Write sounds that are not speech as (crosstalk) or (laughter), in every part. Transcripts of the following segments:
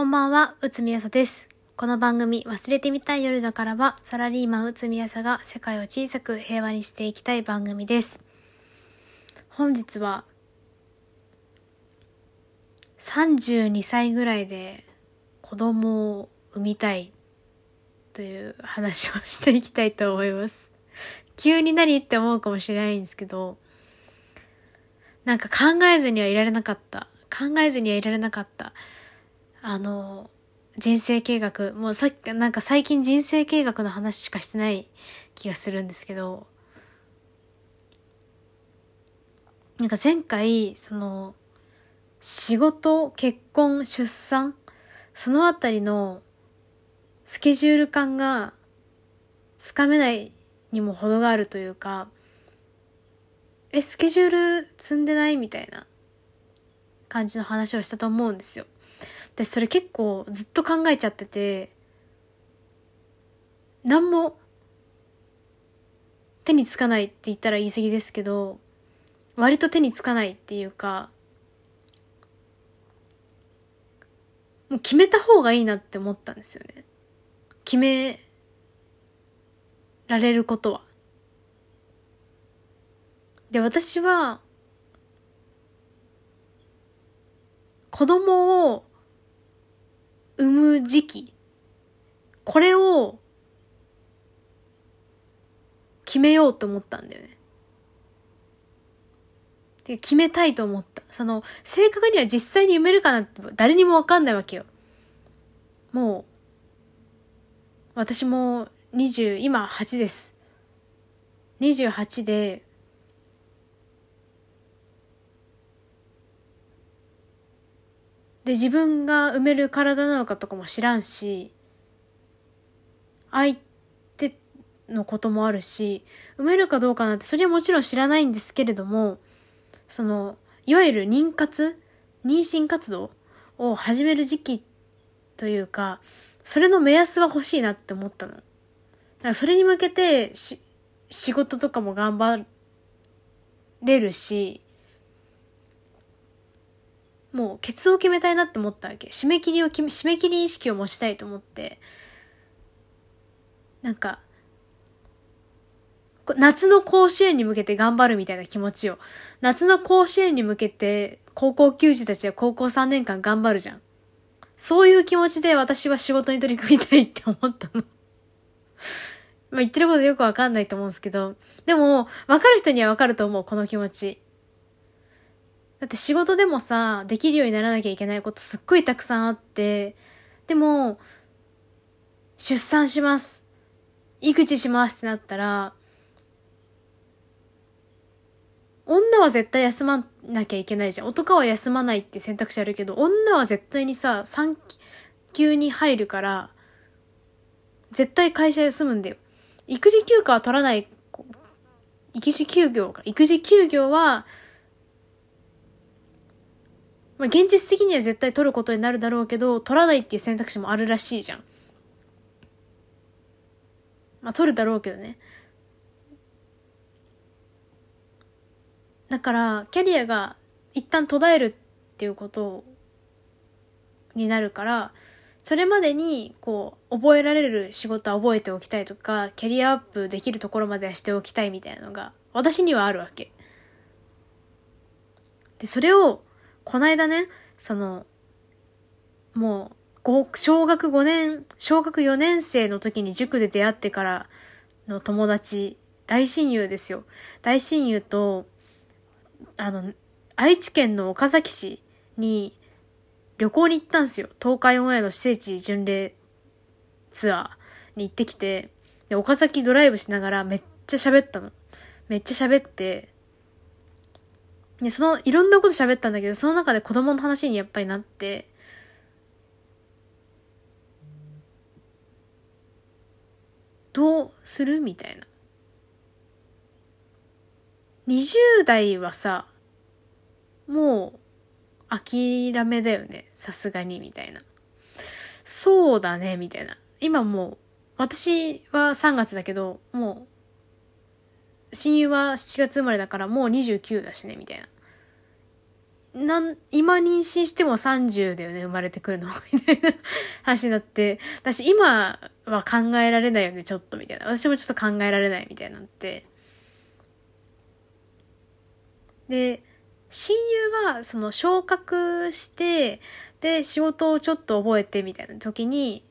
こんばんは、うつみやさです。この番組、忘れてみたい夜だからは、サラリーマンうつみやさが世界を小さく平和にしていきたい番組です。本日は、32歳ぐらいで子供を産みたいという話をしていきたいと思います。急に何って思うかもしれないんですけど、なんか考えずにはいられなかった。考えずにはいられなかった。あの、人生計画、もうさっき、なんか最近人生計画の話しかしてない気がするんですけど、なんか前回、その、仕事、結婚、出産、そのあたりのスケジュール感がつかめないにも程があるというか、え、スケジュール積んでないみたいな感じの話をしたと思うんですよ。私それ結構ずっと考えちゃってて、何も手につかないって言ったら言い過ぎですけど、割と手につかないっていうか、もう決めた方がいいなって思ったんですよね。決められることは。で、私は、子供を産む時期、これを決めようと思ったんだよね。で決めたいと思った。その、正確には実際に産めるかなって誰にもわかんないわけよ。もう、私も20、今8です。28で、で、自分が産める体なのかとかも知らんし、相手のこともあるし、産めるかどうかなんて、それはもちろん知らないんですけれども、その、いわゆる妊活妊娠活動を始める時期というか、それの目安は欲しいなって思ったの。だからそれに向けて、仕事とかも頑張れるし、もうケツを決めたいなって思ったわけ。締め切りを決め、締め切り意識を持ちたいと思って、なんか、夏の甲子園に向けて頑張るみたいな気持ちを。夏の甲子園に向けて高校球児たちは高校3年間頑張るじゃん。そういう気持ちで私は仕事に取り組みたいって思ったの。(laughs) まあ言ってることよくわかんないと思うんですけど、でも、わかる人にはわかると思う、この気持ち。だって仕事でもさ、できるようにならなきゃいけないことすっごいたくさんあって、でも、出産します。育児しますってなったら、女は絶対休まなきゃいけないじゃん。男は休まないって選択肢あるけど、女は絶対にさ、産休に入るから、絶対会社休むんだよ。育児休暇は取らない、育児休業か。育児休業は、まあ、現実的には絶対取ることになるだろうけど、取らないっていう選択肢もあるらしいじゃん。まあ、取るだろうけどね。だから、キャリアが一旦途絶えるっていうことになるから、それまでに、こう、覚えられる仕事は覚えておきたいとか、キャリアアップできるところまではしておきたいみたいなのが、私にはあるわけ。で、それを、こないだね、その、もう、小学5年、小学4年生の時に塾で出会ってからの友達、大親友ですよ。大親友と、あの、愛知県の岡崎市に旅行に行ったんですよ。東海オンエアの施設巡礼ツアーに行ってきて、で、岡崎ドライブしながらめっちゃ喋ったの。めっちゃ喋って、で、その、いろんなこと喋ったんだけど、その中で子供の話にやっぱりなって、どうするみたいな。20代はさ、もう、諦めだよね。さすがに、みたいな。そうだね、みたいな。今もう、私は3月だけど、もう、親友は7月生まれだからもう29だしね、みたいな。なん、今妊娠しても30だよね、生まれてくるの。(laughs) みたいな話になって、私今は考えられないよね、ちょっと、みたいな。私もちょっと考えられない、みたいになって。で、親友は、その、昇格して、で、仕事をちょっと覚えて、みたいな時に、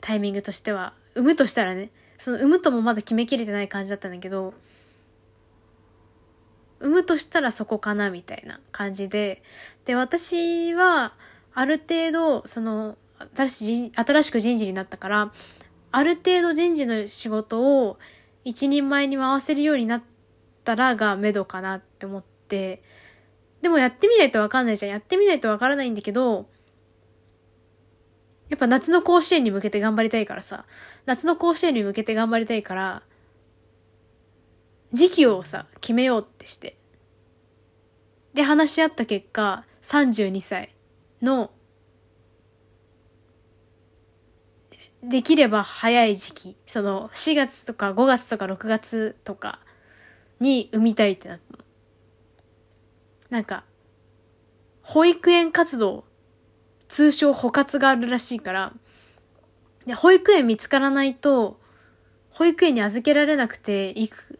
タイミングとしては、産むとしたらね、その産むともまだ決めきれてない感じだったんだけど、産むとしたらそこかなみたいな感じで。で、私は、ある程度、その、新し新しく人事になったから、ある程度人事の仕事を一人前に回せるようになったらが目処かなって思って、でもやってみないとわかんないじゃん。やってみないとわからないんだけど、やっぱ夏の甲子園に向けて頑張りたいからさ、夏の甲子園に向けて頑張りたいから、時期をさ、決めようってして。で、話し合った結果、32歳の、できれば早い時期、その4月とか5月とか6月とかに産みたいってなったの。なんか、保育園活動、通称補活があるらしいから、で、保育園見つからないと、保育園に預けられなくて、行く、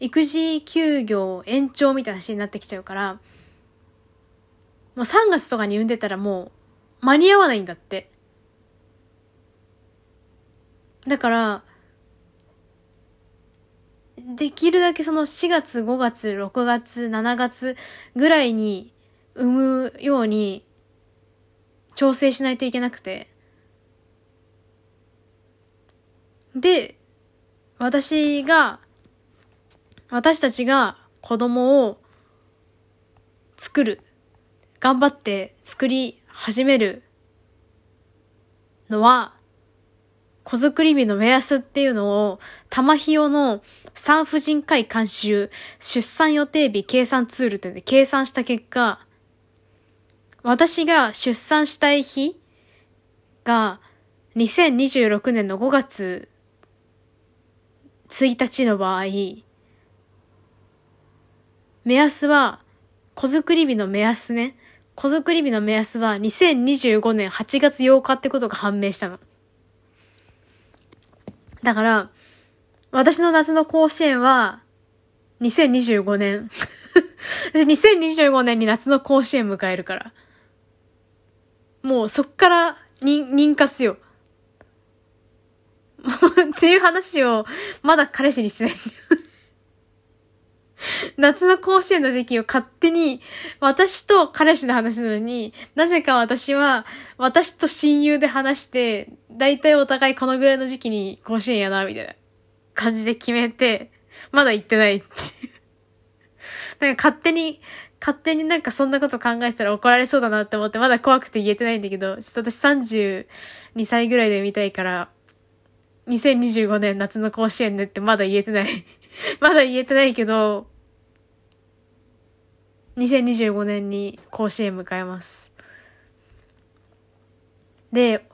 育児休業延長みたいな話になってきちゃうから、もう3月とかに産んでたらもう間に合わないんだって。だから、できるだけその4月、5月、6月、7月ぐらいに産むように調整しないといけなくて。で、私が私たちが子供を作る、頑張って作り始めるのは、子作り日の目安っていうのを、玉ひよの産婦人科医監修出産予定日計算ツールってで計算した結果、私が出産したい日が2026年の5月1日の場合、目安は、子作り日の目安ね。子作り日の目安は2025年8月8日ってことが判明したの。だから、私の夏の甲子園は2025年。(laughs) 私2025年に夏の甲子園迎えるから。もうそっからに妊活よ。(laughs) っていう話をまだ彼氏にしてない (laughs) 夏の甲子園の時期を勝手に、私と彼氏の話なのに、なぜか私は、私と親友で話して、だいたいお互いこのぐらいの時期に甲子園やな、みたいな感じで決めて、まだ行ってないっていう。(laughs) なんか勝手に、勝手になんかそんなこと考えたら怒られそうだなって思って、まだ怖くて言えてないんだけど、ちょっと私32歳ぐらいで見たいから、2025年夏の甲子園ねってまだ言えてない。(laughs) まだ言えてないけど、2025年に甲子園迎えます。で、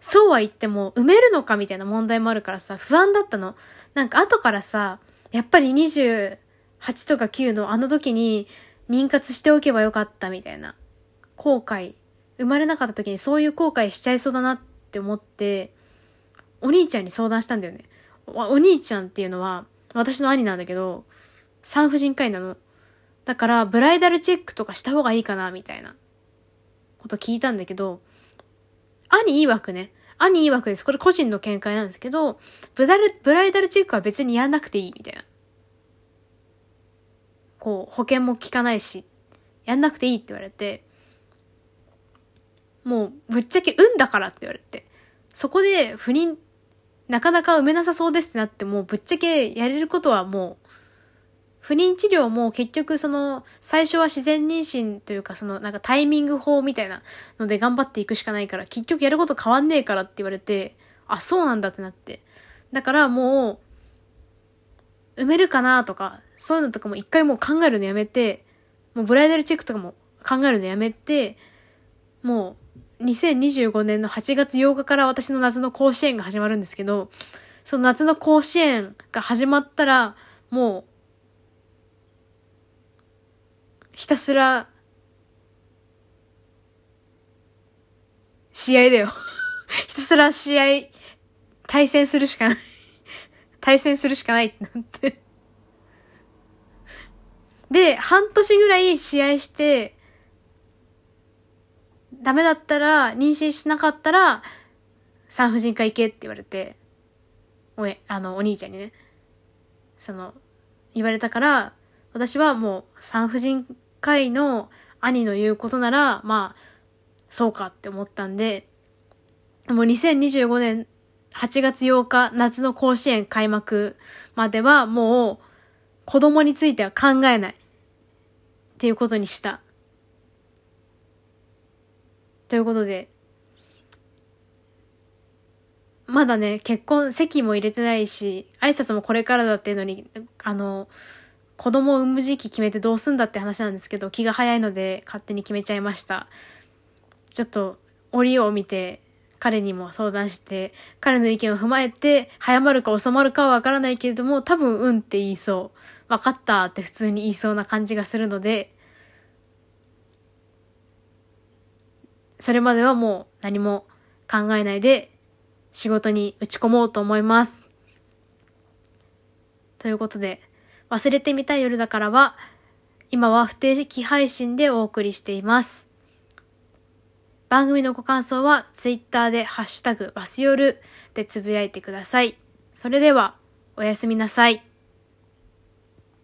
そうは言っても埋めるのかみたいな問題もあるからさ、不安だったの。なんか後からさ、やっぱり20 8とか9のあの時に妊活しておけばよかったみたいな。後悔。生まれなかった時にそういう後悔しちゃいそうだなって思って、お兄ちゃんに相談したんだよね。お兄ちゃんっていうのは私の兄なんだけど、産婦人科医なの。だから、ブライダルチェックとかした方がいいかな、みたいなこと聞いたんだけど、兄曰くね、兄曰くです。これ個人の見解なんですけど、ブラブライダルチェックは別にやんなくていい、みたいな。こう、保険も効かないし、やんなくていいって言われて、もう、ぶっちゃけ運だからって言われて、そこで不妊、なかなか産めなさそうですってなってもう、ぶっちゃけやれることはもう、不妊治療も結局その、最初は自然妊娠というかその、なんかタイミング法みたいなので頑張っていくしかないから、結局やること変わんねえからって言われて、あ、そうなんだってなって。だからもう、埋めるかなとか、そういうのとかも一回もう考えるのやめて、もうブライダルチェックとかも考えるのやめて、もう、2025年の8月8日から私の夏の甲子園が始まるんですけど、その夏の甲子園が始まったら、もう、ひたすら、試合だよ。(laughs) ひたすら試合、対戦するしかない。対戦するしかないってなって。で、半年ぐらい試合して、ダメだったら、妊娠しなかったら、産婦人科行けって言われて、おえ、あの、お兄ちゃんにね、その、言われたから、私はもう産婦人科医の兄の言うことなら、まあ、そうかって思ったんで、もう2025年8月8日夏の甲子園開幕まではもう子供については考えないっていうことにした。ということで、まだね、結婚、籍も入れてないし、挨拶もこれからだっていうのに、あの、子供を産む時期決めてどうすんだって話なんですけど、気が早いので勝手に決めちゃいました。ちょっと、折を見て、彼にも相談して、彼の意見を踏まえて、早まるか収まるかはわからないけれども、多分、うんって言いそう。わかったって普通に言いそうな感じがするので、それまではもう何も考えないで仕事に打ち込もうと思います。ということで、忘れてみたい夜だからは、今は不定期配信でお送りしています。番組のご感想は Twitter でハッシュタグバスよるでつぶやいてください。それでは、おやすみなさい。